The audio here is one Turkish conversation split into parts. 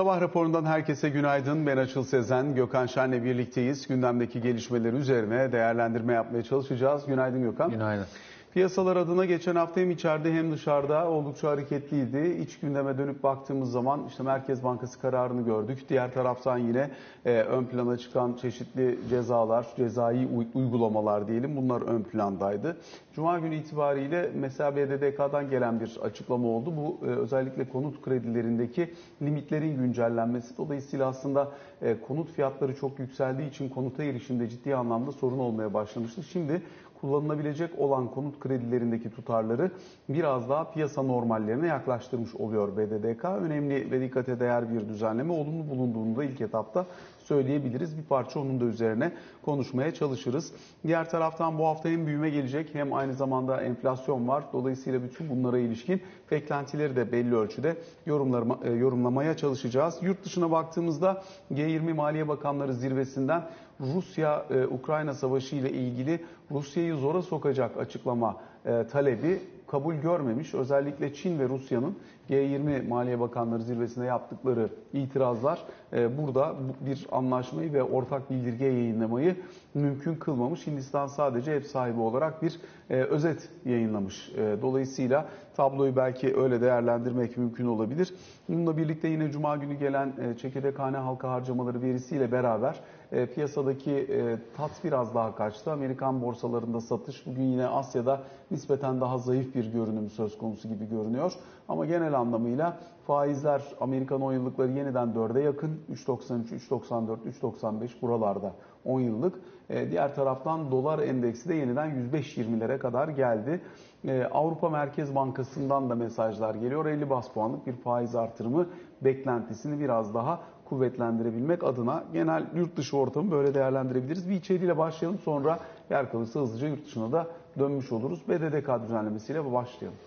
Sabah raporundan herkese günaydın. Ben Açıl Sezen, Gökhan Şen'le birlikteyiz. Gündemdeki gelişmeler üzerine değerlendirme yapmaya çalışacağız. Günaydın Gökhan. Günaydın. Piyasalar adına geçen hafta hem içeride hem dışarıda oldukça hareketliydi. İç gündeme dönüp baktığımız zaman işte Merkez Bankası kararını gördük. Diğer taraftan yine e, ön plana çıkan çeşitli cezalar, cezai uy- uygulamalar diyelim bunlar ön plandaydı. Cuma günü itibariyle mesela BDDK'dan gelen bir açıklama oldu. Bu e, özellikle konut kredilerindeki limitlerin güncellenmesi. Dolayısıyla aslında e, konut fiyatları çok yükseldiği için konuta erişimde ciddi anlamda sorun olmaya başlamıştı. Şimdi kullanılabilecek olan konut kredilerindeki tutarları biraz daha piyasa normallerine yaklaştırmış oluyor BDDK. Önemli ve dikkate değer bir düzenleme olumlu bulunduğunu da ilk etapta söyleyebiliriz. Bir parça onun da üzerine konuşmaya çalışırız. Diğer taraftan bu hafta hem büyüme gelecek hem aynı zamanda enflasyon var. Dolayısıyla bütün bunlara ilişkin beklentileri de belli ölçüde e, yorumlamaya çalışacağız. Yurt dışına baktığımızda G20 Maliye Bakanları zirvesinden Rusya-Ukrayna savaşı ile ilgili Rusya'yı zora sokacak açıklama e, talebi kabul görmemiş. Özellikle Çin ve Rusya'nın G20 Maliye Bakanları zirvesinde yaptıkları itirazlar e, burada bu- bir anlaşmayı ve ortak bildirge yayınlamayı mümkün kılmamış. Hindistan sadece ev sahibi olarak bir e, özet yayınlamış. E, dolayısıyla tabloyu belki öyle değerlendirmek mümkün olabilir. Bununla birlikte yine Cuma günü gelen e, çekirdek hane halka harcamaları verisiyle beraber e, piyasadaki e, tat biraz daha kaçtı. Amerikan borsalarında satış bugün yine Asya'da nispeten daha zayıf bir görünüm söz konusu gibi görünüyor. Ama genel anlamıyla faizler Amerikan 10 yıllıkları yeniden 4'e yakın 3.93, 3.94, 3.95 buralarda 10 yıllık. E, diğer taraftan dolar endeksi de yeniden 105.20'lere kadar geldi. E, Avrupa Merkez Bankası'ndan da mesajlar geliyor. 50 bas puanlık bir faiz artırımı beklentisini biraz daha kuvvetlendirebilmek adına genel yurt dışı ortamı böyle değerlendirebiliriz. Bir içeriğiyle başlayalım sonra yer kalırsa hızlıca yurt dışına da dönmüş oluruz. BDDK düzenlemesiyle başlayalım.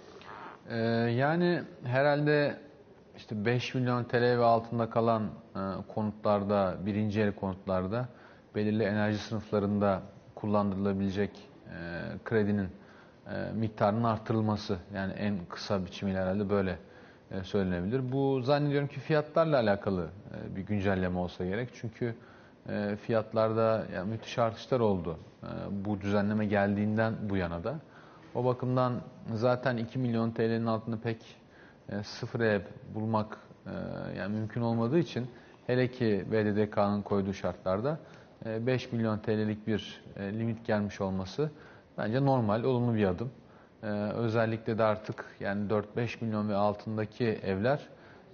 Ee, yani herhalde işte 5 milyon TL ve altında kalan e, konutlarda, birinci el konutlarda belirli enerji sınıflarında kullandırılabilecek e, kredinin e, miktarının artırılması yani en kısa biçimiyle herhalde böyle söylenebilir. Bu zannediyorum ki fiyatlarla alakalı e, bir güncelleme olsa gerek. Çünkü e, fiyatlarda yani müthiş artışlar oldu e, bu düzenleme geldiğinden bu yana da. O bakımdan zaten 2 milyon TL'nin altında pek e, sıfır ev bulmak e, yani mümkün olmadığı için hele ki BDDK'nın koyduğu şartlarda e, 5 milyon TL'lik bir e, limit gelmiş olması bence normal, olumlu bir adım. E, özellikle de artık yani 4-5 milyon ve altındaki evler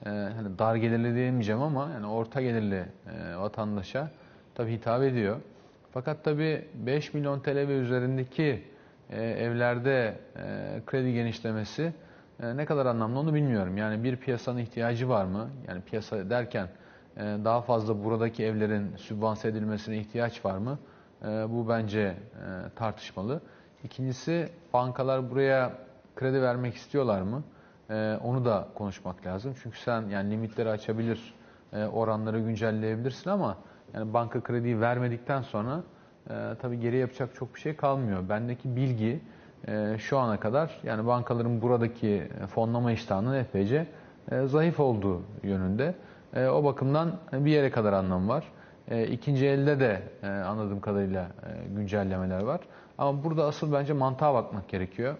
e, hani dar gelirli diyemeyeceğim ama yani orta gelirli e, vatandaşa tabii hitap ediyor. Fakat tabii 5 milyon TL ve üzerindeki e, evlerde e, kredi genişlemesi e, ne kadar anlamlı onu bilmiyorum. Yani bir piyasanın ihtiyacı var mı? Yani piyasa derken e, daha fazla buradaki evlerin sübvanse edilmesine ihtiyaç var mı? E, bu bence e, tartışmalı. İkincisi bankalar buraya kredi vermek istiyorlar mı? E, onu da konuşmak lazım. Çünkü sen yani limitleri açabilir, e, oranları güncelleyebilirsin ama yani banka krediyi vermedikten sonra e, tabii geri yapacak çok bir şey kalmıyor. Bendeki bilgi e, şu ana kadar yani bankaların buradaki fonlama iştahının epeyce e, zayıf olduğu yönünde. E, o bakımdan bir yere kadar anlam var. E, ikinci elde de e, anladığım kadarıyla e, güncellemeler var. Ama burada asıl bence mantığa bakmak gerekiyor.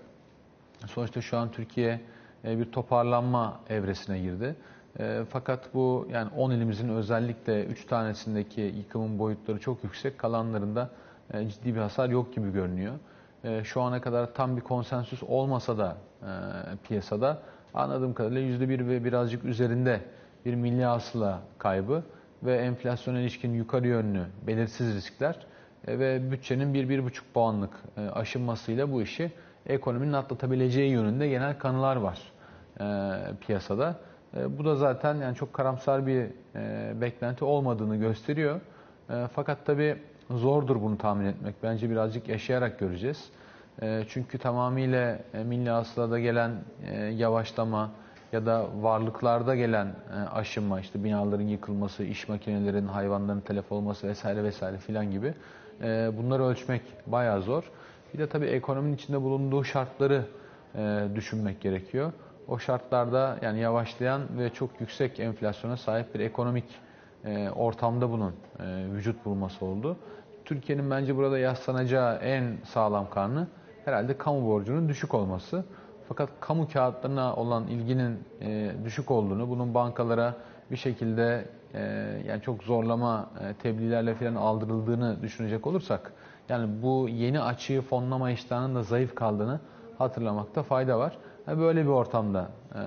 Sonuçta şu an Türkiye e, bir toparlanma evresine girdi. E, Fakat bu yani 10 ilimizin özellikle 3 tanesindeki yıkımın boyutları çok yüksek. Kalanlarında e, ciddi bir hasar yok gibi görünüyor. Şu ana kadar tam bir konsensüs olmasa da piyasada anladığım kadarıyla %1 ve birazcık üzerinde bir milli hasıla kaybı ve enflasyona ilişkin yukarı yönlü belirsiz riskler ve bütçenin 1-1,5 puanlık e, aşınmasıyla bu işi ekonominin atlatabileceği yönünde genel kanılar var e, piyasada. E, bu da zaten yani çok karamsar bir e, beklenti olmadığını gösteriyor. E, fakat tabii zordur bunu tahmin etmek. Bence birazcık yaşayarak göreceğiz. E, çünkü tamamıyla e, milli hasılada gelen e, yavaşlama ya da varlıklarda gelen e, aşınma, işte binaların yıkılması, iş makinelerinin, hayvanların telef olması vesaire vesaire filan gibi e, bunları ölçmek bayağı zor. Bir de tabii ekonominin içinde bulunduğu şartları e, düşünmek gerekiyor. o şartlarda yani yavaşlayan ve çok yüksek enflasyona sahip bir ekonomik e, ortamda bunun e, vücut bulması oldu. Türkiye'nin bence burada yaslanacağı en sağlam karnı herhalde kamu borcunun düşük olması. Fakat kamu kağıtlarına olan ilginin düşük olduğunu, bunun bankalara bir şekilde e, yani çok zorlama e, tebliğlerle falan aldırıldığını düşünecek olursak, yani bu yeni açığı fonlama iştahının da zayıf kaldığını hatırlamakta fayda var. Yani böyle bir ortamda e,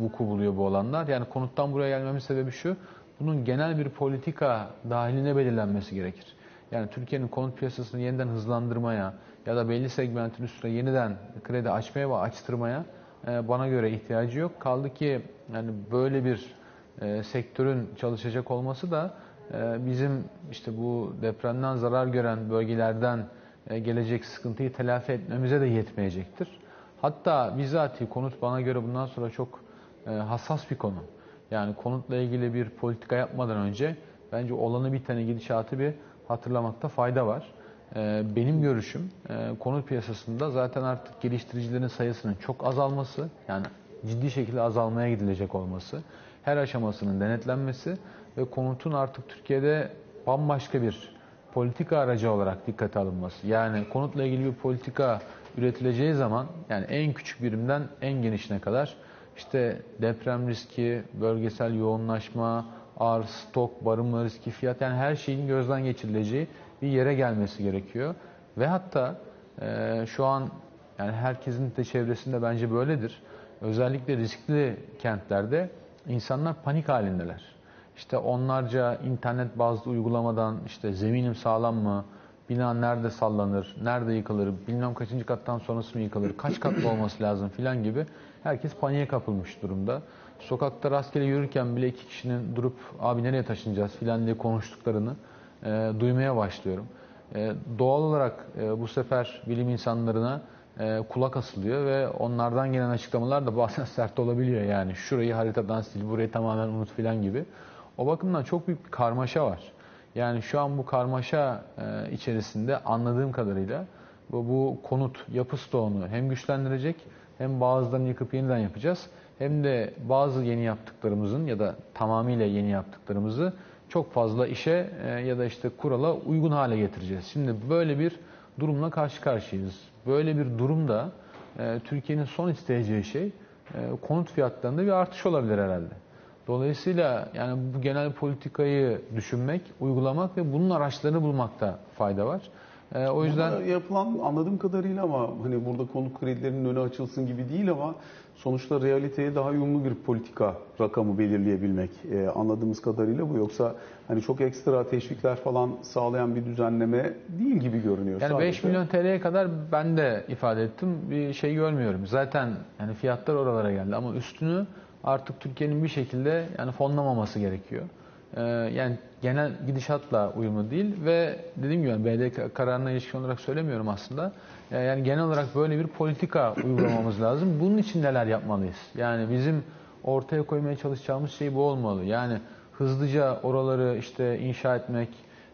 vuku buluyor bu olanlar. Yani konuttan buraya gelmemin sebebi şu, bunun genel bir politika dahiline belirlenmesi gerekir. Yani Türkiye'nin konut piyasasını yeniden hızlandırmaya ya da belli segmentin üstüne yeniden kredi açmaya ve açtırmaya e, bana göre ihtiyacı yok. Kaldı ki yani böyle bir e, sektörün çalışacak olması da e, bizim işte bu depremden zarar gören bölgelerden e, gelecek sıkıntıyı telafi etmemize de yetmeyecektir. Hatta bizatihi konut bana göre bundan sonra çok e, hassas bir konu. Yani konutla ilgili bir politika yapmadan önce bence olanı biteni gidişatı bir hatırlamakta fayda var. Ee, benim görüşüm e, konut piyasasında zaten artık geliştiricilerin sayısının çok azalması, yani ciddi şekilde azalmaya gidilecek olması, her aşamasının denetlenmesi ve konutun artık Türkiye'de bambaşka bir politika aracı olarak dikkate alınması. Yani konutla ilgili bir politika üretileceği zaman yani en küçük birimden en genişine kadar işte deprem riski, bölgesel yoğunlaşma, arz, stok, barınma riski, fiyat yani her şeyin gözden geçirileceği bir yere gelmesi gerekiyor. Ve hatta e, şu an yani herkesin de çevresinde bence böyledir. Özellikle riskli kentlerde insanlar panik halindeler. İşte onlarca internet bazlı uygulamadan işte zeminim sağlam mı, bina nerede sallanır, nerede yıkılır, bilmem kaçıncı kattan sonrası mı yıkılır, kaç katlı olması lazım filan gibi herkes paniğe kapılmış durumda. Sokakta rastgele yürürken bile iki kişinin durup abi nereye taşınacağız filan diye konuştuklarını e, duymaya başlıyorum. E, doğal olarak e, bu sefer bilim insanlarına e, kulak asılıyor ve onlardan gelen açıklamalar da bazen sert olabiliyor. Yani şurayı haritadan sil, burayı tamamen unut filan gibi. O bakımdan çok büyük bir karmaşa var. Yani şu an bu karmaşa e, içerisinde anladığım kadarıyla bu, bu konut yapı stoğunu hem güçlendirecek hem bazılarını yıkıp yeniden yapacağız. Hem de bazı yeni yaptıklarımızın ya da tamamıyla yeni yaptıklarımızı çok fazla işe e, ya da işte kurala uygun hale getireceğiz. Şimdi böyle bir durumla karşı karşıyayız. Böyle bir durumda e, Türkiye'nin son isteyeceği şey e, konut fiyatlarında bir artış olabilir herhalde. Dolayısıyla yani bu genel politikayı düşünmek, uygulamak ve bunun araçlarını bulmakta fayda var. Ee, o yüzden Burada yapılan anladığım kadarıyla ama hani burada konut kredilerinin önü açılsın gibi değil ama sonuçta realiteye daha uyumlu bir politika rakamı belirleyebilmek ee, anladığımız kadarıyla bu yoksa hani çok ekstra teşvikler falan sağlayan bir düzenleme değil gibi görünüyor. Yani sadece. 5 milyon TL'ye kadar ben de ifade ettim bir şey görmüyorum. Zaten yani fiyatlar oralara geldi ama üstünü artık Türkiye'nin bir şekilde yani fonlamaması gerekiyor. Ee, yani genel gidişatla uyumlu değil ve dediğim gibi BD kararına ilişkin olarak söylemiyorum aslında. Ee, yani genel olarak böyle bir politika uygulamamız lazım. Bunun için neler yapmalıyız? Yani bizim ortaya koymaya çalışacağımız şey bu olmalı. Yani hızlıca oraları işte inşa etmek,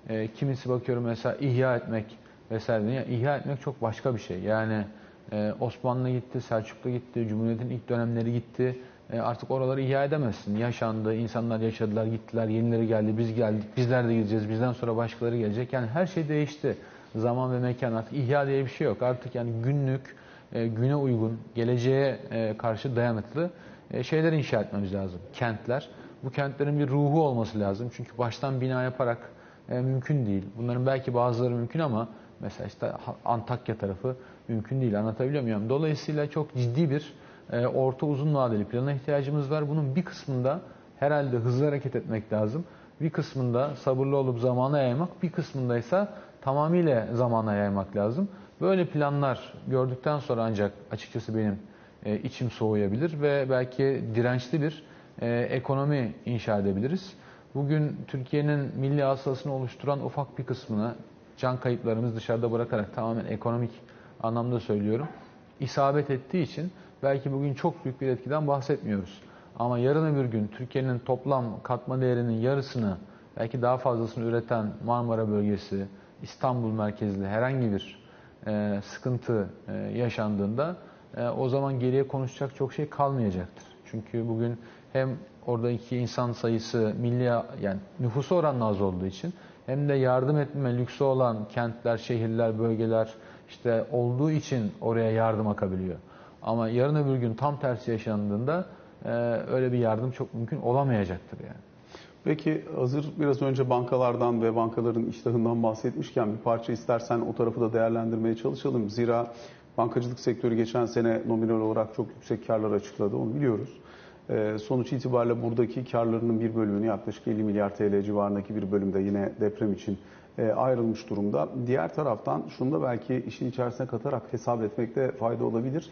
e, kimisi bakıyorum mesela ihya etmek vesaire. Yani ihya etmek çok başka bir şey. Yani e, Osmanlı gitti, Selçuklu gitti, Cumhuriyet'in ilk dönemleri gitti. E, artık oraları ihya edemezsin. Yaşandı, insanlar yaşadılar, gittiler, yenileri geldi, biz geldik, bizler de gideceğiz, bizden sonra başkaları gelecek. Yani her şey değişti. Zaman ve mekan artık ihya diye bir şey yok. Artık yani günlük, e, güne uygun, geleceğe e, karşı dayanıklı şeyler inşa etmemiz lazım. Kentler. Bu kentlerin bir ruhu olması lazım. Çünkü baştan bina yaparak mümkün değil. Bunların belki bazıları mümkün ama mesela işte Antakya tarafı mümkün değil. Anlatabiliyor muyum? Dolayısıyla çok ciddi bir e, orta uzun vadeli plana ihtiyacımız var. Bunun bir kısmında herhalde hızlı hareket etmek lazım. Bir kısmında sabırlı olup zamana yaymak, bir kısmında ise tamamıyla zamana yaymak lazım. Böyle planlar gördükten sonra ancak açıkçası benim e, içim soğuyabilir ve belki dirençli bir e, ekonomi inşa edebiliriz. Bugün Türkiye'nin milli hasılasını oluşturan ufak bir kısmını can kayıplarımız dışarıda bırakarak tamamen ekonomik anlamda söylüyorum. isabet ettiği için belki bugün çok büyük bir etkiden bahsetmiyoruz. Ama yarın öbür gün Türkiye'nin toplam katma değerinin yarısını belki daha fazlasını üreten Marmara bölgesi, İstanbul merkezli herhangi bir e, sıkıntı e, yaşandığında e, o zaman geriye konuşacak çok şey kalmayacaktır. Çünkü bugün hem oradaki insan sayısı milli yani nüfusu oranla az olduğu için hem de yardım etme lüksü olan kentler, şehirler, bölgeler işte olduğu için oraya yardım akabiliyor. Ama yarın öbür gün tam tersi yaşandığında e, öyle bir yardım çok mümkün olamayacaktır yani. Peki hazır biraz önce bankalardan ve bankaların iştahından bahsetmişken bir parça istersen o tarafı da değerlendirmeye çalışalım. Zira bankacılık sektörü geçen sene nominal olarak çok yüksek karlar açıkladı onu biliyoruz. Ee, sonuç itibariyle buradaki karlarının bir bölümünü yaklaşık 50 milyar TL civarındaki bir bölümde yine deprem için e, ayrılmış durumda. Diğer taraftan şunu da belki işin içerisine katarak hesap etmekte fayda olabilir.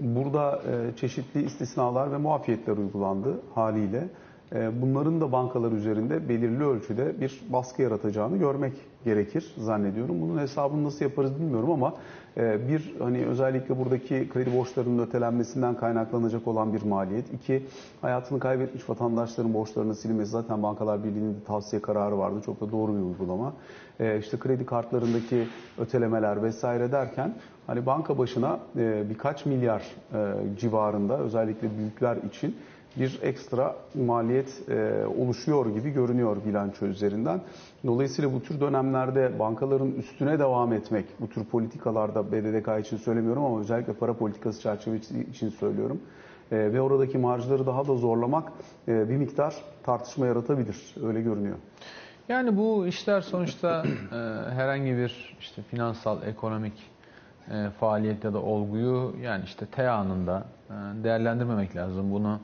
Burada e, çeşitli istisnalar ve muafiyetler uygulandı haliyle. E, Bunların da bankalar üzerinde belirli ölçüde bir baskı yaratacağını görmek gerekir zannediyorum. Bunun hesabını nasıl yaparız bilmiyorum ama bir hani özellikle buradaki kredi borçlarının ötelenmesinden kaynaklanacak olan bir maliyet. İki hayatını kaybetmiş vatandaşların borçlarının silinmesi zaten Bankalar Birliği'nin tavsiye kararı vardı. Çok da doğru bir uygulama. E, İşte kredi kartlarındaki ötelemeler vesaire derken hani banka başına e, birkaç milyar e, civarında özellikle büyükler için bir ekstra maliyet e, oluşuyor gibi görünüyor bilanço üzerinden. Dolayısıyla bu tür dönemlerde bankaların üstüne devam etmek, bu tür politikalarda BDDK için söylemiyorum ama özellikle para politikası çerçevesi için söylüyorum. E, ve oradaki marjları daha da zorlamak e, bir miktar tartışma yaratabilir. Öyle görünüyor. Yani bu işler sonuçta e, herhangi bir işte finansal, ekonomik e, faaliyet ya da olguyu yani işte T anında e, değerlendirmemek lazım. Bunu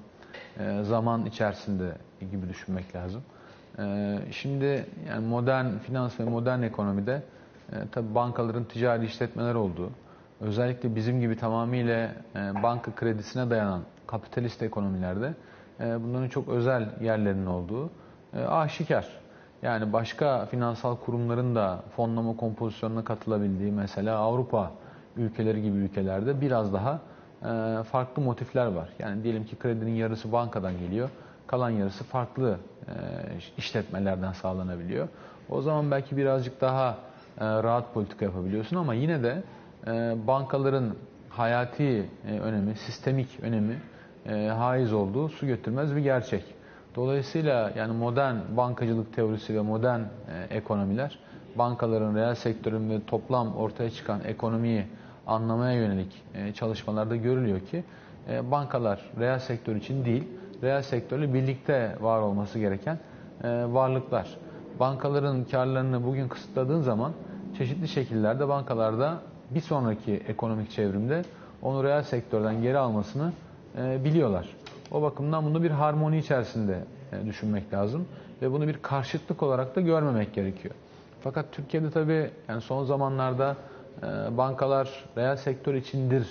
zaman içerisinde gibi düşünmek lazım. E, şimdi yani modern finans ve modern ekonomide e, tabii bankaların ticari işletmeler olduğu, özellikle bizim gibi tamamıyla e, banka kredisine dayanan kapitalist ekonomilerde e, bunların çok özel yerlerinin olduğu aşikar. Yani başka finansal kurumların da fonlama kompozisyonuna katılabildiği mesela Avrupa ülkeleri gibi ülkelerde biraz daha farklı motifler var. Yani diyelim ki kredinin yarısı bankadan geliyor, kalan yarısı farklı e, işletmelerden sağlanabiliyor. O zaman belki birazcık daha e, rahat politika yapabiliyorsun ama yine de e, bankaların hayati önemi, sistemik önemi haiz olduğu su götürmez bir gerçek. Dolayısıyla yani modern bankacılık teorisi ve modern ekonomiler bankaların, reel sektörün ve toplam ortaya çıkan ekonomiyi anlamaya yönelik e, çalışmalarda görülüyor ki e, bankalar reel sektör için değil, reel sektörle birlikte var olması gereken e, varlıklar. Bankaların karlarını bugün kısıtladığın zaman çeşitli şekillerde bankalarda bir sonraki ekonomik çevrimde onu reel sektörden geri almasını biliyorlar. O bakımdan bunu bir harmoni içerisinde düşünmek lazım ve bunu bir karşıtlık olarak da görmemek gerekiyor. Fakat Türkiye'de tabii yani son zamanlarda bankalar reel sektör içindir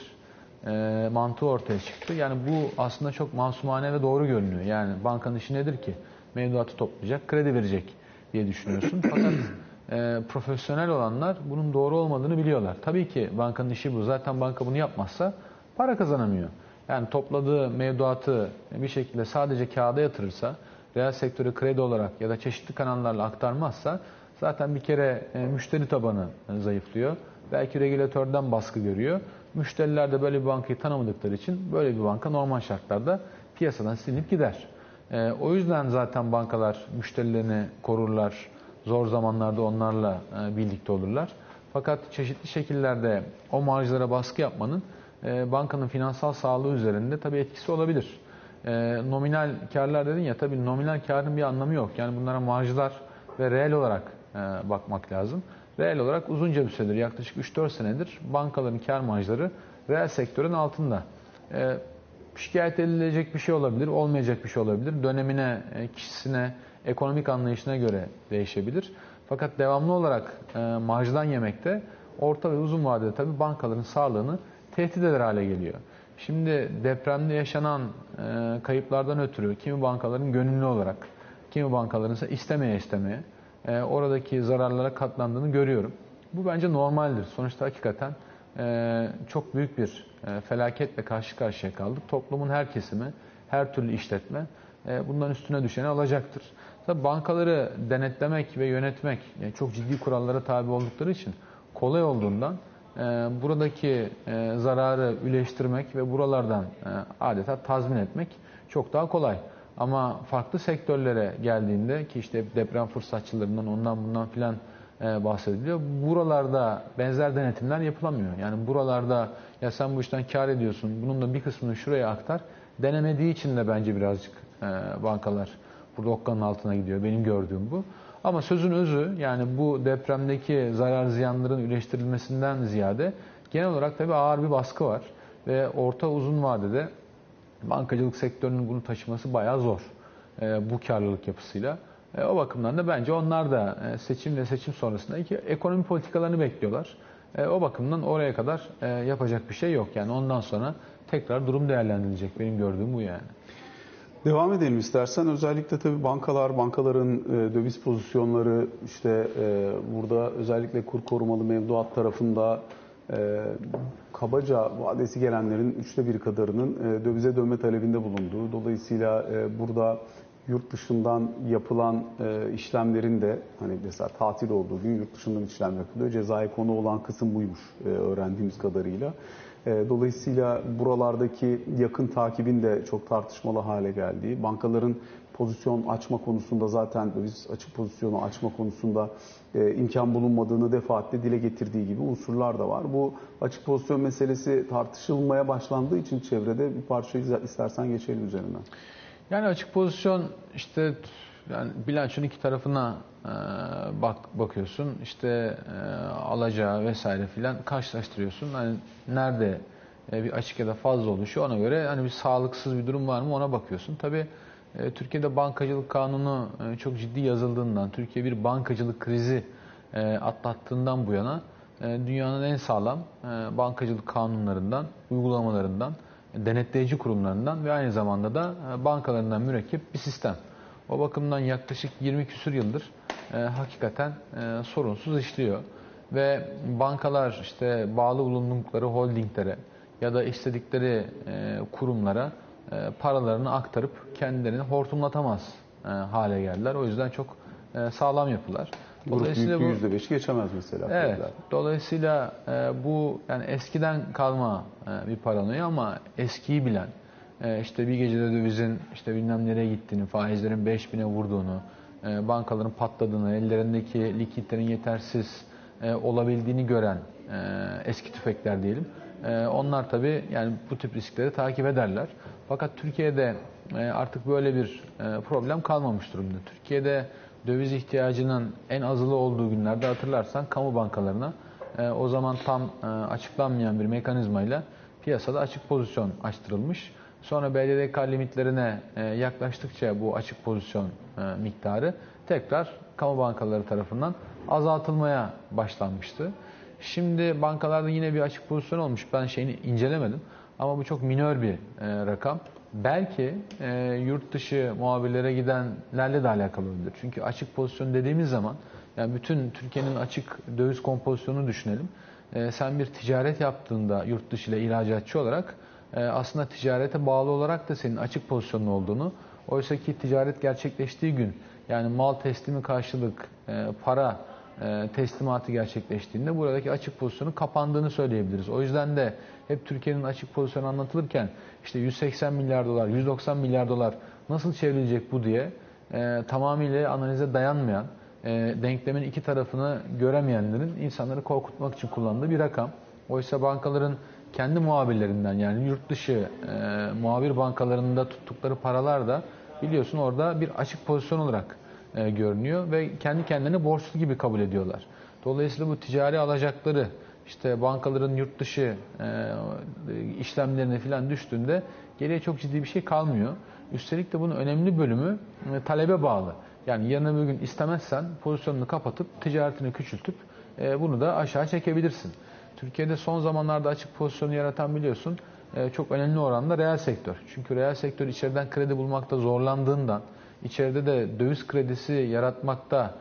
e, mantığı ortaya çıktı. Yani bu aslında çok masumane ve doğru görünüyor. Yani bankanın işi nedir ki? Mevduatı toplayacak, kredi verecek diye düşünüyorsun. Fakat e, profesyonel olanlar bunun doğru olmadığını biliyorlar. Tabii ki bankanın işi bu. Zaten banka bunu yapmazsa para kazanamıyor. Yani topladığı mevduatı bir şekilde sadece kağıda yatırırsa, reel sektörü kredi olarak ya da çeşitli kanallarla aktarmazsa zaten bir kere e, müşteri tabanı e, zayıflıyor. Belki regülatörden baskı görüyor. Müşteriler de böyle bir bankayı tanımadıkları için böyle bir banka normal şartlarda piyasadan silinip gider. E, o yüzden zaten bankalar müşterilerini korurlar, zor zamanlarda onlarla e, birlikte olurlar. Fakat çeşitli şekillerde o marjlara baskı yapmanın e, bankanın finansal sağlığı üzerinde tabii etkisi olabilir. E, nominal karlar dedin ya tabii nominal karın bir anlamı yok. Yani bunlara marjlar ve reel olarak e, bakmak lazım. Reel olarak uzunca bir süredir yaklaşık 3-4 senedir bankaların kar marjları reel sektörün altında. E, şikayet edilecek bir şey olabilir, olmayacak bir şey olabilir. Dönemine, e, kişisine, ekonomik anlayışına göre değişebilir. Fakat devamlı olarak e, marjdan yemekte orta ve uzun vadede tabii bankaların sağlığını tehdit eder hale geliyor. Şimdi depremde yaşanan e, kayıplardan ötürü kimi bankaların gönüllü olarak, kimi bankaların ise istemeye istemeye e, oradaki zararlara katlandığını görüyorum. Bu bence normaldir. Sonuçta hakikaten e, çok büyük bir e, felaketle karşı karşıya kaldık. Toplumun her kesimi, her türlü işletme e, bundan üstüne düşeni alacaktır. Tabii bankaları denetlemek ve yönetmek yani çok ciddi kurallara tabi oldukları için kolay olduğundan e, buradaki e, zararı üleştirmek ve buralardan e, adeta tazmin etmek çok daha kolay. Ama farklı sektörlere geldiğinde ki işte deprem fırsatçılarından ondan bundan filan e, bahsediliyor. Buralarda benzer denetimler yapılamıyor. Yani buralarda ya sen bu işten kar ediyorsun, bunun da bir kısmını şuraya aktar. Denemediği için de bence birazcık e, bankalar burada okkanın altına gidiyor. Benim gördüğüm bu. Ama sözün özü yani bu depremdeki zarar ziyanların üleştirilmesinden ziyade genel olarak tabii ağır bir baskı var. Ve orta uzun vadede bankacılık sektörünün bunu taşıması bayağı zor e, bu karlılık yapısıyla. E, o bakımdan da bence onlar da e, seçim ve seçim sonrasında iki ekonomi politikalarını bekliyorlar. O bakımdan oraya kadar yapacak bir şey yok. Yani ondan sonra tekrar durum değerlendirilecek. Benim gördüğüm bu yani. Devam edelim istersen. Özellikle tabii bankalar, bankaların döviz pozisyonları işte burada özellikle kur korumalı mevduat tarafında kabaca vadesi gelenlerin üçte bir kadarının e, dövize dönme talebinde bulunduğu. Dolayısıyla e, burada yurt dışından yapılan e, işlemlerin de hani mesela tatil olduğu gün yurt dışından işlem yapılıyor. Cezai konu olan kısım buymuş öğrendiğimiz kadarıyla. Dolayısıyla buralardaki yakın takibin de çok tartışmalı hale geldiği, bankaların pozisyon açma konusunda zaten döviz açık pozisyonu açma konusunda e, imkan bulunmadığını defaatle dile getirdiği gibi unsurlar da var. Bu açık pozisyon meselesi tartışılmaya başlandığı için çevrede bir parça istersen geçelim üzerinden. Yani açık pozisyon işte yani bilançonun iki tarafına e, bak bakıyorsun işte e, alacağı vesaire filan karşılaştırıyorsun. Hani nerede e, bir açık ya da fazla oluşuyor ona göre hani bir sağlıksız bir durum var mı ona bakıyorsun. Tabii Türkiye'de bankacılık kanunu e, çok ciddi yazıldığından, Türkiye bir bankacılık krizi e, atlattığından bu yana e, dünyanın en sağlam e, bankacılık kanunlarından, uygulamalarından, denetleyici kurumlarından ve aynı zamanda da e, bankalarından mürekkep bir sistem. O bakımdan yaklaşık 20 küsur yıldır e, hakikaten e, sorunsuz işliyor. Ve bankalar işte bağlı bulundukları holdinglere ya da istedikleri e, kurumlara e, paralarını aktarıp kendilerini hortumlatamaz e, hale geldiler. O yüzden çok e, sağlam yapılar. Dolayısıyla büyüklüğü %5 geçemez mesela. Evet. Paralar. Dolayısıyla e, bu yani eskiden kalma e, bir paranoya ama eskiyi bilen, e, işte bir gecede dövizin işte bilmem nereye gittiğini, faizlerin 5000'e vurduğunu, e, bankaların patladığını, ellerindeki likitlerin yetersiz e, olabildiğini gören e, eski tüfekler diyelim. E, onlar tabii yani bu tip riskleri takip ederler. Fakat Türkiye'de e, artık böyle bir e, problem kalmamış durumda. Türkiye'de döviz ihtiyacının en azılı olduğu günlerde hatırlarsan kamu bankalarına e, o zaman tam açıklanmayan bir mekanizmayla piyasada açık pozisyon açtırılmış. Sonra BDDK limitlerine yaklaştıkça bu açık pozisyon miktarı tekrar kamu bankaları tarafından azaltılmaya başlanmıştı. Şimdi bankalarda yine bir açık pozisyon olmuş. Ben şeyini incelemedim ama bu çok minör bir e, rakam. Belki e, yurt dışı muhabirlere gidenlerle de alakalı olabilir. Çünkü açık pozisyon dediğimiz zaman yani bütün Türkiye'nin açık döviz kompozisyonunu düşünelim. E, sen bir ticaret yaptığında yurt dışı ile ihracatçı olarak e, aslında ticarete bağlı olarak da senin açık pozisyonun olduğunu, oysa ki ticaret gerçekleştiği gün yani mal teslimi karşılık e, para teslimatı gerçekleştiğinde buradaki açık pozisyonun kapandığını söyleyebiliriz. O yüzden de hep Türkiye'nin açık pozisyonu anlatılırken işte 180 milyar dolar, 190 milyar dolar nasıl çevrilecek bu diye e, tamamıyla analize dayanmayan, e, denklemin iki tarafını göremeyenlerin insanları korkutmak için kullandığı bir rakam. Oysa bankaların kendi muhabirlerinden yani yurt dışı e, muhabir bankalarında tuttukları paralar da biliyorsun orada bir açık pozisyon olarak e, görünüyor ve kendi kendilerini borçlu gibi kabul ediyorlar. Dolayısıyla bu ticari alacakları işte bankaların yurt dışı e, işlemlerine falan düştüğünde geriye çok ciddi bir şey kalmıyor. Üstelik de bunun önemli bölümü e, talebe bağlı. Yani yarın öbür gün istemezsen pozisyonunu kapatıp ticaretini küçültüp e, bunu da aşağı çekebilirsin. Türkiye'de son zamanlarda açık pozisyonu yaratan biliyorsun e, çok önemli oranda reel sektör. Çünkü reel sektör içeriden kredi bulmakta zorlandığından, içeride de döviz kredisi yaratmakta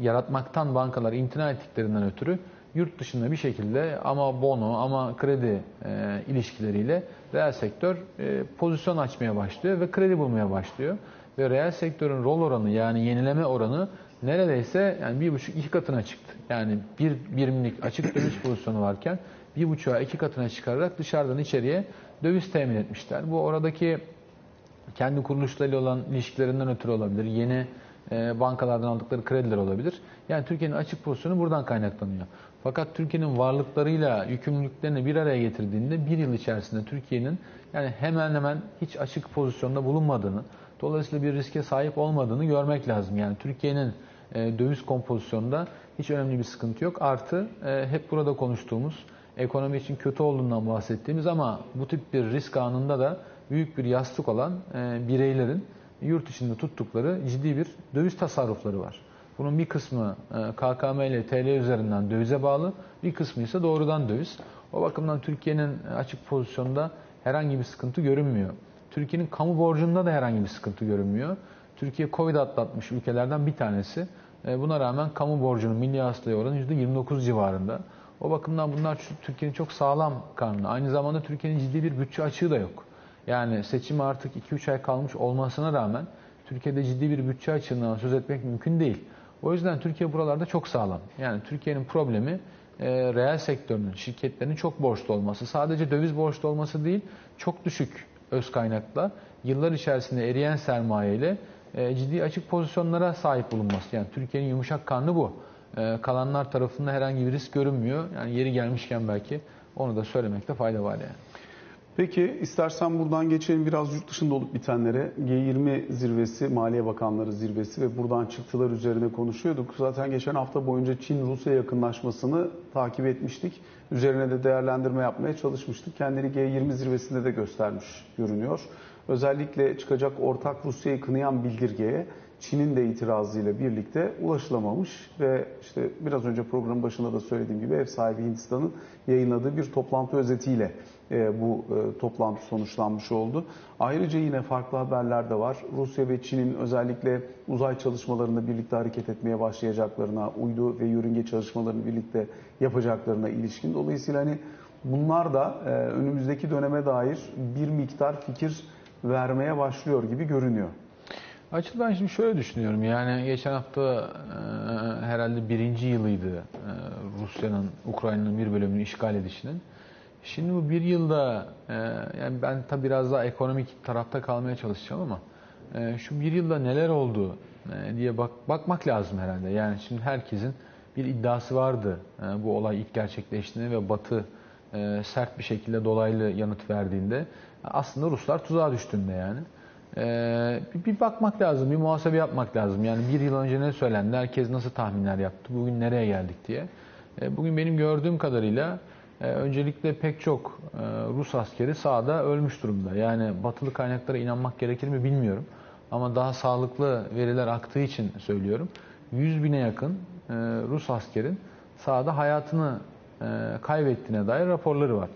yaratmaktan bankalar imtina ettiklerinden ötürü yurt dışında bir şekilde ama bono ama kredi e, ilişkileriyle reel sektör e, pozisyon açmaya başlıyor ve kredi bulmaya başlıyor. Ve reel sektörün rol oranı yani yenileme oranı neredeyse yani bir buçuk iki katına çıktı. Yani bir birimlik açık döviz pozisyonu varken bir buçuğa iki katına çıkararak dışarıdan içeriye döviz temin etmişler. Bu oradaki kendi kuruluşlarıyla olan ilişkilerinden ötürü olabilir. Yeni e, bankalardan aldıkları krediler olabilir. Yani Türkiye'nin açık pozisyonu buradan kaynaklanıyor. Fakat Türkiye'nin varlıklarıyla yükümlülüklerini bir araya getirdiğinde bir yıl içerisinde Türkiye'nin yani hemen hemen hiç açık pozisyonda bulunmadığını, dolayısıyla bir riske sahip olmadığını görmek lazım. Yani Türkiye'nin e, döviz kompozisyonunda hiç önemli bir sıkıntı yok. Artı e, hep burada konuştuğumuz ekonomi için kötü olduğundan bahsettiğimiz ama bu tip bir risk anında da büyük bir yastık olan e, bireylerin yurt içinde tuttukları ciddi bir döviz tasarrufları var. Bunun bir kısmı e, KKM ile TL üzerinden dövize bağlı, bir kısmı ise doğrudan döviz. O bakımdan Türkiye'nin açık pozisyonda herhangi bir sıkıntı görünmüyor. Türkiye'nin kamu borcunda da herhangi bir sıkıntı görünmüyor. Türkiye Covid atlatmış ülkelerden bir tanesi. E, Buna rağmen kamu borcunun milli hasılaya oranı %29 civarında. O bakımdan bunlar Türkiye'nin çok sağlam karnı. Aynı zamanda Türkiye'nin ciddi bir bütçe açığı da yok. Yani seçim artık 2-3 ay kalmış olmasına rağmen Türkiye'de ciddi bir bütçe açığından söz etmek mümkün değil. O yüzden Türkiye buralarda çok sağlam. Yani Türkiye'nin problemi e, reel sektörünün, şirketlerin çok borçlu olması. Sadece döviz borçlu olması değil, çok düşük öz kaynakla yıllar içerisinde eriyen sermayeyle e, ciddi açık pozisyonlara sahip bulunması. Yani Türkiye'nin yumuşak karnı bu. E, kalanlar tarafında herhangi bir risk görünmüyor. Yani yeri gelmişken belki onu da söylemekte fayda var yani. Peki istersen buradan geçelim biraz yurt dışında olup bitenlere. G20 zirvesi, Maliye Bakanları zirvesi ve buradan çıktılar üzerine konuşuyorduk. Zaten geçen hafta boyunca Çin-Rusya yakınlaşmasını takip etmiştik. Üzerine de değerlendirme yapmaya çalışmıştık. Kendini G20 zirvesinde de göstermiş görünüyor. Özellikle çıkacak ortak Rusya'yı kınayan bildirgeye Çin'in de itirazıyla birlikte ulaşılamamış ve işte biraz önce programın başında da söylediğim gibi ev sahibi Hindistan'ın yayınladığı bir toplantı özetiyle bu e, toplantı sonuçlanmış oldu. Ayrıca yine farklı haberler de var. Rusya ve Çin'in özellikle uzay çalışmalarında birlikte hareket etmeye başlayacaklarına, uydu ve yörünge çalışmalarını birlikte yapacaklarına ilişkin. Dolayısıyla hani bunlar da e, önümüzdeki döneme dair bir miktar fikir vermeye başlıyor gibi görünüyor. Ben şimdi şöyle düşünüyorum. Yani geçen hafta e, herhalde birinci yılıydı e, Rusya'nın Ukrayna'nın bir bölümünü işgal edişinin. Şimdi bu bir yılda e, yani ben tabi biraz daha ekonomik tarafta kalmaya çalışacağım ama e, şu bir yılda neler oldu e, diye bak bakmak lazım herhalde. Yani şimdi herkesin bir iddiası vardı e, bu olay ilk gerçekleştiğinde ve Batı e, sert bir şekilde dolaylı yanıt verdiğinde aslında Ruslar tuzağa düştüğünde yani. Ee, bir, bakmak lazım, bir muhasebe yapmak lazım. Yani bir yıl önce ne söylendi, herkes nasıl tahminler yaptı, bugün nereye geldik diye. Ee, bugün benim gördüğüm kadarıyla öncelikle pek çok e, Rus askeri sahada ölmüş durumda. Yani batılı kaynaklara inanmak gerekir mi bilmiyorum. Ama daha sağlıklı veriler aktığı için söylüyorum. 100 bine yakın e, Rus askerin sahada hayatını e, kaybettiğine dair raporları var.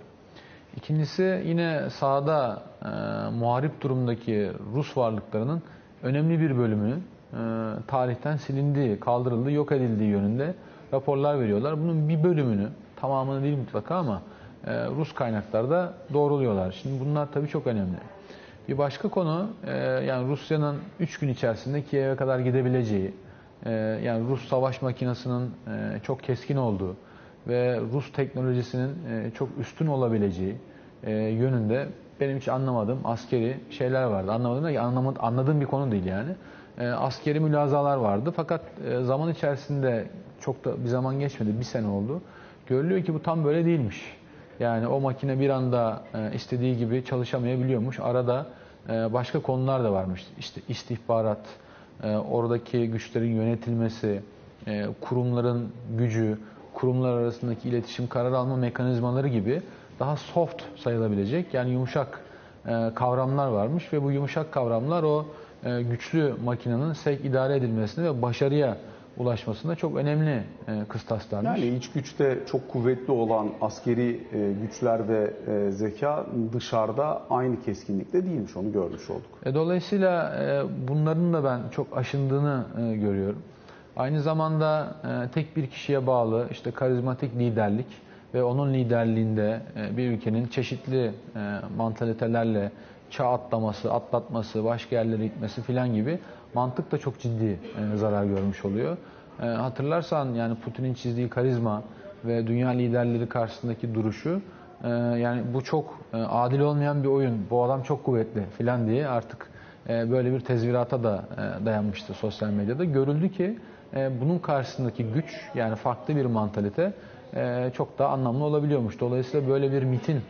İkincisi yine sahada e, muharip durumdaki Rus varlıklarının önemli bir bölümünün e, tarihten silindiği, kaldırıldığı, yok edildiği yönünde raporlar veriyorlar. Bunun bir bölümünü, tamamını değil mutlaka ama e, Rus kaynaklarda doğruluyorlar. Şimdi bunlar tabii çok önemli. Bir başka konu e, yani Rusya'nın 3 gün içerisinde Kiev'e kadar gidebileceği, e, yani Rus savaş makinesinin e, çok keskin olduğu, ve Rus teknolojisinin e, çok üstün olabileceği e, yönünde benim hiç anlamadığım askeri şeyler vardı. Anlamadım da anlamadım, anladığım bir konu değil yani. E, askeri mülazalar vardı fakat zaman içerisinde çok da bir zaman geçmedi, bir sene oldu. Görülüyor ki bu tam böyle değilmiş. Yani o makine bir anda istediği gibi çalışamayabiliyormuş. Arada başka konular da varmış. İşte istihbarat, oradaki güçlerin yönetilmesi, kurumların gücü, kurumlar arasındaki iletişim, karar alma mekanizmaları gibi daha soft sayılabilecek yani yumuşak e, kavramlar varmış ve bu yumuşak kavramlar o e, güçlü makinenin sevk idare edilmesine ve başarıya ulaşmasında çok önemli e, kıstaslarmış. Yani iç güçte çok kuvvetli olan askeri güçler ve zeka dışarıda aynı keskinlikte değilmiş onu görmüş olduk. Dolayısıyla bunların da ben çok aşındığını görüyorum. Aynı zamanda e, tek bir kişiye bağlı işte karizmatik liderlik ve onun liderliğinde e, bir ülkenin çeşitli e, mantalitelerle çağ atlaması, atlatması, başka yerlere gitmesi filan gibi mantık da çok ciddi zarar görmüş oluyor. Hatırlarsan yani Putin'in çizdiği karizma ve dünya liderleri karşısındaki duruşu e, yani bu çok e, adil olmayan bir oyun. Bu adam çok kuvvetli filan diye artık e, böyle bir tezvirata da e, dayanmıştı sosyal medyada. Görüldü ki e, bunun karşısındaki güç yani farklı bir mantalite e, çok daha anlamlı olabiliyormuş. Dolayısıyla böyle bir mitin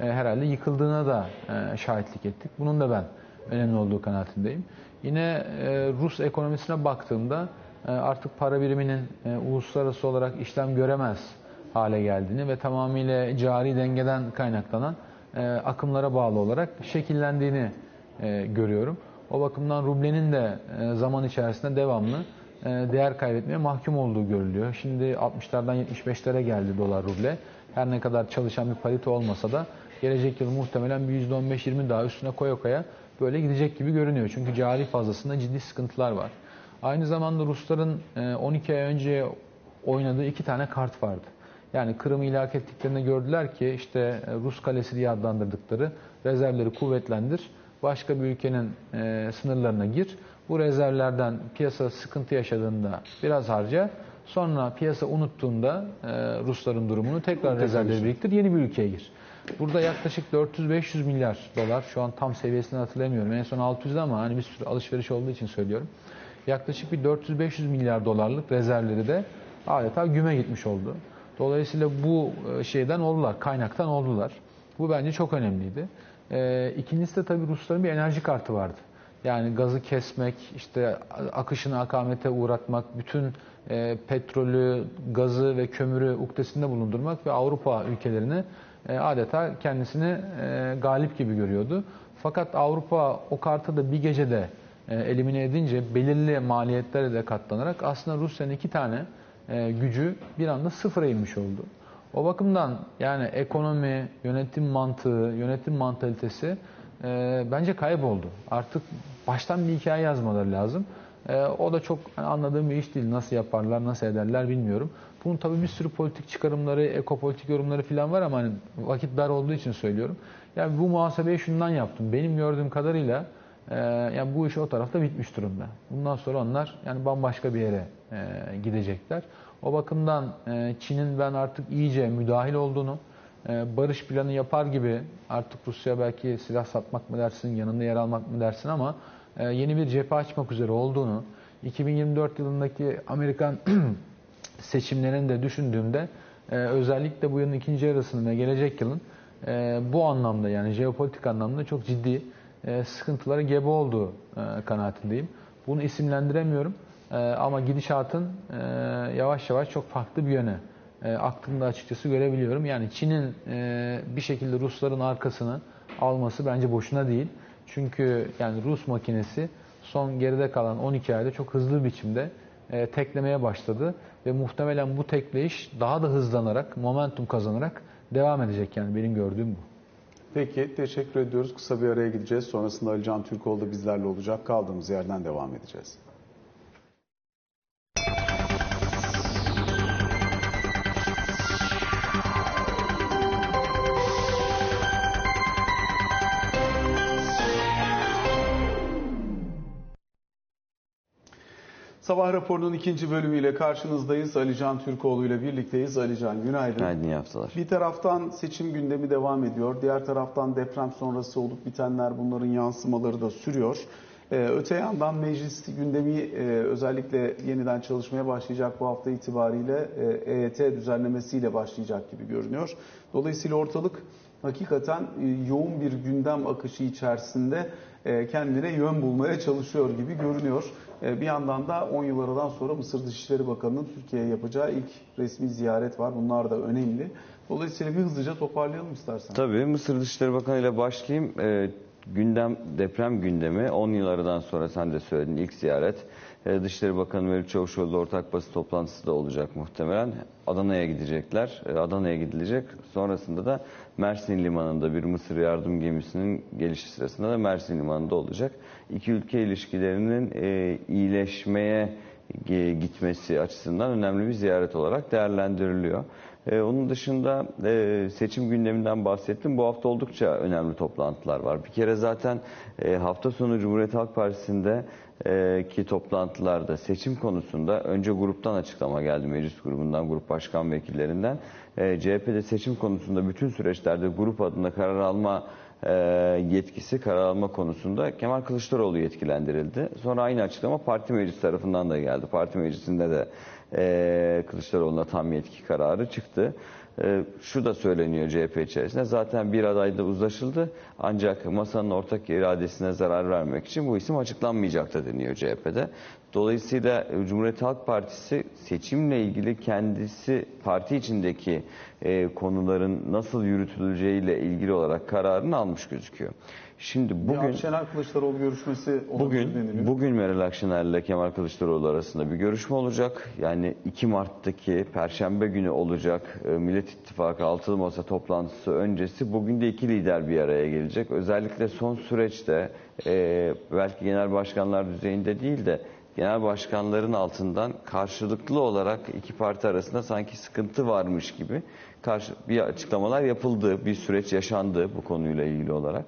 e, herhalde yıkıldığına da e, şahitlik ettik. Bunun da ben önemli olduğu kanaatindeyim. Yine e, Rus ekonomisine baktığımda e, artık para biriminin e, uluslararası olarak işlem göremez hale geldiğini ve tamamıyla cari dengeden kaynaklanan akımlara bağlı olarak şekillendiğini görüyorum. O bakımdan rublenin de zaman içerisinde devamlı değer kaybetmeye mahkum olduğu görülüyor. Şimdi 60'lardan 75'lere geldi dolar ruble. Her ne kadar çalışan bir parite olmasa da gelecek yıl muhtemelen bir %15-20 daha üstüne koya koya böyle gidecek gibi görünüyor. Çünkü cari fazlasında ciddi sıkıntılar var. Aynı zamanda Rusların e, 12 ay önce oynadığı iki tane kart vardı. Yani Kırım'ı ilhak ettiklerinde gördüler ki işte e, Rus kalesi diye adlandırdıkları rezervleri kuvvetlendir. Başka bir ülkenin e, sınırlarına gir. Bu rezervlerden piyasa sıkıntı yaşadığında biraz harca. Sonra piyasa unuttuğunda e, Rusların durumunu tekrar rezervleri biriktir. Yeni bir ülkeye gir. Burada yaklaşık 400-500 milyar dolar. Şu an tam seviyesini hatırlamıyorum. En son 600 ama hani bir sürü alışveriş olduğu için söylüyorum. Yaklaşık bir 400-500 milyar dolarlık rezervleri de adeta güme gitmiş oldu. Dolayısıyla bu e, şeyden oldular, kaynaktan oldular. Bu bence çok önemliydi. E, ikincisi de tabii Rusların bir enerji kartı vardı. Yani gazı kesmek, işte akışını akamete uğratmak, bütün e, petrolü, gazı ve kömürü uktesinde bulundurmak ve Avrupa ülkelerini adeta kendisini e, galip gibi görüyordu. Fakat Avrupa o kartı da bir gecede e, elimine edince belirli maliyetlere de katlanarak aslında Rusya'nın iki tane e, gücü bir anda sıfıra inmiş oldu. O bakımdan yani ekonomi, yönetim mantığı, yönetim mantalitesi e, bence kayboldu. Artık baştan bir hikaye yazmaları lazım. E, o da çok hani anladığım bir iş değil. Nasıl yaparlar, nasıl ederler bilmiyorum. Bunun tabii bir sürü politik çıkarımları, ekopolitik yorumları falan var ama hani vakit dar olduğu için söylüyorum. Yani bu muhasebeyi şundan yaptım. Benim gördüğüm kadarıyla e, yani bu iş o tarafta bitmiş durumda. Bundan sonra onlar yani bambaşka bir yere e, gidecekler. O bakımdan e, Çin'in ben artık iyice müdahil olduğunu, e, barış planı yapar gibi artık Rusya belki silah satmak mı dersin, yanında yer almak mı dersin ama yeni bir cephe açmak üzere olduğunu, 2024 yılındaki Amerikan seçimlerini de düşündüğümde e, özellikle bu yılın ikinci yarısının ve gelecek yılın e, bu anlamda yani jeopolitik anlamda çok ciddi e, sıkıntılara gebe olduğu e, kanaatindeyim. Bunu isimlendiremiyorum e, ama gidişatın e, yavaş yavaş çok farklı bir yöne e, aklımda açıkçası görebiliyorum. Yani Çin'in e, bir şekilde Rusların arkasını alması bence boşuna değil. Çünkü yani Rus makinesi son geride kalan 12 ayda çok hızlı biçimde e, teklemeye başladı ve muhtemelen bu tekleyiş daha da hızlanarak, momentum kazanarak devam edecek yani benim gördüğüm bu. Peki teşekkür ediyoruz. Kısa bir araya gideceğiz. Sonrasında Ali Can Türkoğlu da bizlerle olacak. Kaldığımız yerden devam edeceğiz. Sabah raporunun ikinci bölümüyle karşınızdayız. Ali Can Türkoğlu ile birlikteyiz. Ali Can günaydın. Günaydın iyi haftalar. Bir taraftan seçim gündemi devam ediyor. Diğer taraftan deprem sonrası olup bitenler bunların yansımaları da sürüyor. Ee, öte yandan meclis gündemi e, özellikle yeniden çalışmaya başlayacak bu hafta itibariyle e, EYT düzenlemesiyle başlayacak gibi görünüyor. Dolayısıyla ortalık hakikaten e, yoğun bir gündem akışı içerisinde e, kendine yön bulmaya çalışıyor gibi görünüyor. E, bir yandan da 10 yıl aradan sonra Mısır Dışişleri Bakanı'nın Türkiye'ye yapacağı ilk resmi ziyaret var. Bunlar da önemli. Dolayısıyla bir hızlıca toparlayalım istersen. Tabii Mısır Dışişleri Bakanı ile başlayayım. Ee, gündem deprem gündemi 10 yıl aradan sonra sen de söyledin ilk ziyaret. Ee, Dışişleri Bakanı Mevlüt Çavuşoğlu ortak basın toplantısı da olacak muhtemelen. Adana'ya gidecekler. Ee, Adana'ya gidilecek. Sonrasında da Mersin Limanı'nda bir Mısır yardım gemisinin gelişi sırasında da Mersin Limanı'nda olacak. İki ülke ilişkilerinin e, iyileşmeye e, gitmesi açısından önemli bir ziyaret olarak değerlendiriliyor. Ee, onun dışında e, seçim gündeminden bahsettim. Bu hafta oldukça önemli toplantılar var. Bir kere zaten e, hafta sonu Cumhuriyet Halk Partisi'nde e, ki toplantılarda seçim konusunda önce gruptan açıklama geldi meclis grubundan, grup başkan vekillerinden. E, CHP'de seçim konusunda bütün süreçlerde grup adına karar alma e, yetkisi, karar alma konusunda Kemal Kılıçdaroğlu yetkilendirildi. Sonra aynı açıklama parti meclisi tarafından da geldi. Parti meclisinde de e, Kılıçdaroğlu'na tam yetki kararı çıktı. E, şu da söyleniyor CHP içerisinde. Zaten bir adayda uzlaşıldı. Ancak masanın ortak iradesine zarar vermek için bu isim açıklanmayacak da deniyor CHP'de. Dolayısıyla e, Cumhuriyet Halk Partisi seçimle ilgili kendisi parti içindeki e, konuların nasıl yürütüleceğiyle ilgili olarak kararını almış gözüküyor. Şimdi Bugün, bugün Akşener Kılıçdaroğlu görüşmesi Bugün deniliyor. bugün Meral Akşener ile Kemal Kılıçdaroğlu arasında bir görüşme olacak. Yani 2 Mart'taki Perşembe günü olacak e, Millet İttifakı altılı masa toplantısı öncesi bugün de iki lider bir araya gelecek. Özellikle son süreçte e, belki genel başkanlar düzeyinde değil de genel başkanların altından karşılıklı olarak iki parti arasında sanki sıkıntı varmış gibi karşı bir açıklamalar yapıldı, bir süreç yaşandı bu konuyla ilgili olarak.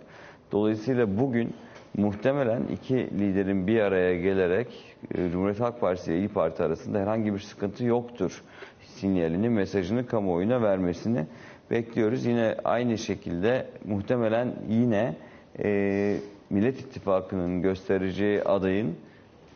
Dolayısıyla bugün muhtemelen iki liderin bir araya gelerek e, Cumhuriyet Halk Partisi ile İYİ Parti arasında herhangi bir sıkıntı yoktur sinyalini, mesajını kamuoyuna vermesini bekliyoruz. Yine aynı şekilde muhtemelen yine e, Millet İttifakı'nın göstereceği adayın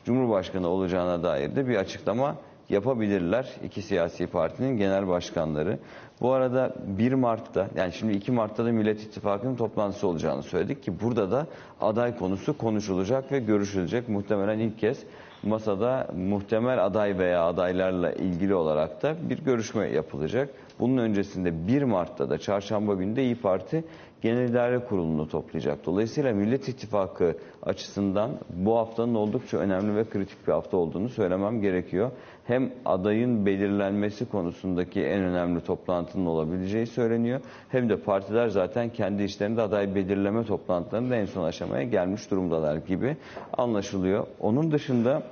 Cumhurbaşkanı olacağına dair de bir açıklama yapabilirler iki siyasi partinin genel başkanları. Bu arada 1 Mart'ta yani şimdi 2 Mart'ta da Millet İttifakı'nın toplantısı olacağını söyledik ki burada da aday konusu konuşulacak ve görüşülecek. Muhtemelen ilk kez masada muhtemel aday veya adaylarla ilgili olarak da bir görüşme yapılacak. Bunun öncesinde 1 Mart'ta da çarşamba günü de İyi Parti Genel İdare Kurulu'nu toplayacak. Dolayısıyla Millet İttifakı açısından bu haftanın oldukça önemli ve kritik bir hafta olduğunu söylemem gerekiyor. Hem adayın belirlenmesi konusundaki en önemli toplantının olabileceği söyleniyor. Hem de partiler zaten kendi işlerinde aday belirleme toplantılarında en son aşamaya gelmiş durumdalar gibi anlaşılıyor. Onun dışında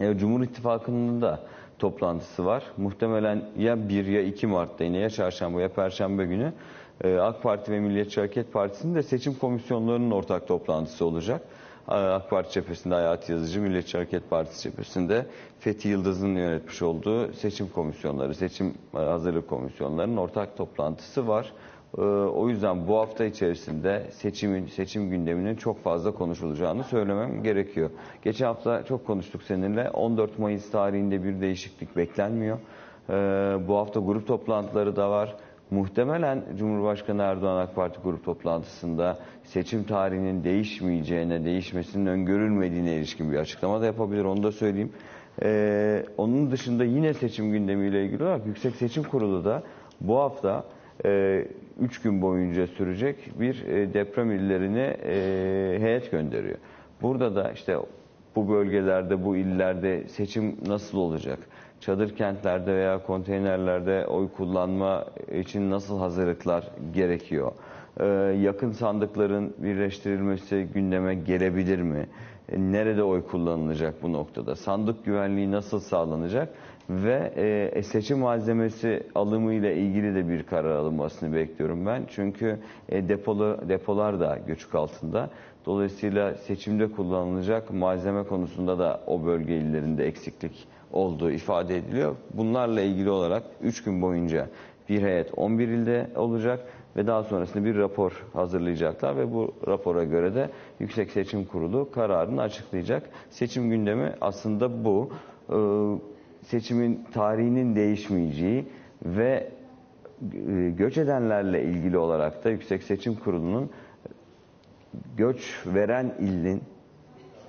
e, Cumhur İttifakı'nın da toplantısı var. Muhtemelen ya 1 ya 2 Mart'ta yine ya çarşamba ya perşembe günü e, AK Parti ve Milliyetçi Hareket Partisi'nin de seçim komisyonlarının ortak toplantısı olacak. E, AK Parti cephesinde Hayati Yazıcı, Milliyetçi Hareket Partisi cephesinde Fethi Yıldız'ın yönetmiş olduğu seçim komisyonları, seçim e, hazırlık komisyonlarının ortak toplantısı var. E, O yüzden bu hafta içerisinde seçimin, seçim gündeminin çok fazla konuşulacağını söylemem gerekiyor. Geçen hafta çok konuştuk seninle. 14 Mayıs tarihinde bir değişiklik beklenmiyor. E, Bu hafta grup toplantıları da var. Muhtemelen Cumhurbaşkanı Erdoğan AK Parti grup toplantısında seçim tarihinin değişmeyeceğine, değişmesinin öngörülmediğine ilişkin bir açıklama da yapabilir. Onu da söyleyeyim. Ee, onun dışında yine seçim gündemiyle ilgili olarak Yüksek Seçim Kurulu da bu hafta 3 gün boyunca sürecek bir e, deprem illerine e, heyet gönderiyor. Burada da işte bu bölgelerde, bu illerde seçim nasıl olacak? Çadır kentlerde veya konteynerlerde oy kullanma için nasıl hazırlıklar gerekiyor? Ee, yakın sandıkların birleştirilmesi gündeme gelebilir mi? E, Nerede oy kullanılacak bu noktada? Sandık güvenliği nasıl sağlanacak? Ve e, seçim malzemesi alımı ile ilgili de bir karar alınmasını bekliyorum ben. Çünkü e, depolu, depolar da göçük altında. Dolayısıyla seçimde kullanılacak malzeme konusunda da o bölge illerinde eksiklik olduğu ifade ediliyor. Bunlarla ilgili olarak 3 gün boyunca bir heyet 11 ilde olacak ve daha sonrasında bir rapor hazırlayacaklar ve bu rapora göre de Yüksek Seçim Kurulu kararını açıklayacak. Seçim gündemi aslında bu. Ee, Seçimin tarihinin değişmeyeceği ve e, göç edenlerle ilgili olarak da Yüksek Seçim Kurulu'nun göç veren ilin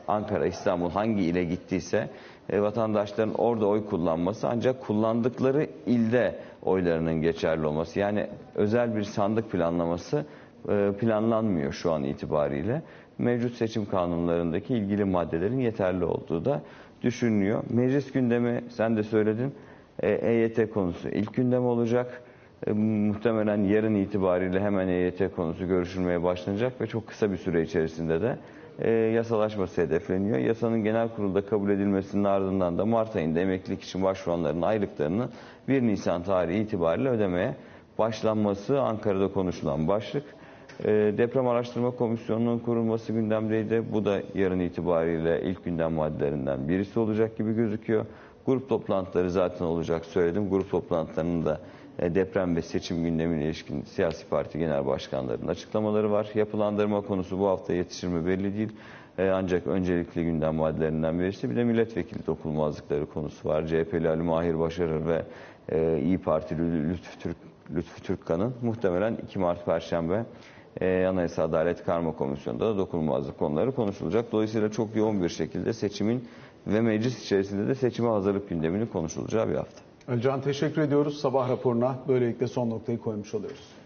Ankara, İstanbul hangi ile gittiyse e, vatandaşların orada oy kullanması ancak kullandıkları ilde oylarının geçerli olması. Yani özel bir sandık planlaması e, planlanmıyor şu an itibariyle. Mevcut seçim kanunlarındaki ilgili maddelerin yeterli olduğu da düşünülüyor. Meclis gündemi sen de söyledin. E, EYT konusu ilk gündem olacak. E, muhtemelen yarın itibariyle hemen EYT konusu görüşülmeye başlanacak ve çok kısa bir süre içerisinde de e, yasalaşması hedefleniyor. Yasanın genel kurulda kabul edilmesinin ardından da Mart ayında emeklilik için başvuranların aylıklarını 1 Nisan tarihi itibariyle ödemeye başlanması Ankara'da konuşulan başlık. E, Deprem Araştırma Komisyonu'nun kurulması gündemdeydi. Bu da yarın itibariyle ilk gündem maddelerinden birisi olacak gibi gözüküyor. Grup toplantıları zaten olacak söyledim. Grup toplantılarının da deprem ve seçim gündemine ilişkin siyasi parti genel başkanlarının açıklamaları var. Yapılandırma konusu bu hafta yetişir mi belli değil. E, Ancak öncelikli gündem maddelerinden birisi bir de milletvekili dokunulmazlıkları konusu var. CHP'li Ali Mahir Başarır ve e, İyi Partili Lütfü, Türk, Lütfü Türkkan'ın muhtemelen 2 Mart Perşembe e, Anayasa Adalet Karma Komisyonu'nda da dokunulmazlık konuları konuşulacak. Dolayısıyla çok yoğun bir şekilde seçimin ve meclis içerisinde de seçime hazırlık gündeminin konuşulacağı bir hafta. Özcan teşekkür ediyoruz. Sabah raporuna böylelikle son noktayı koymuş oluyoruz.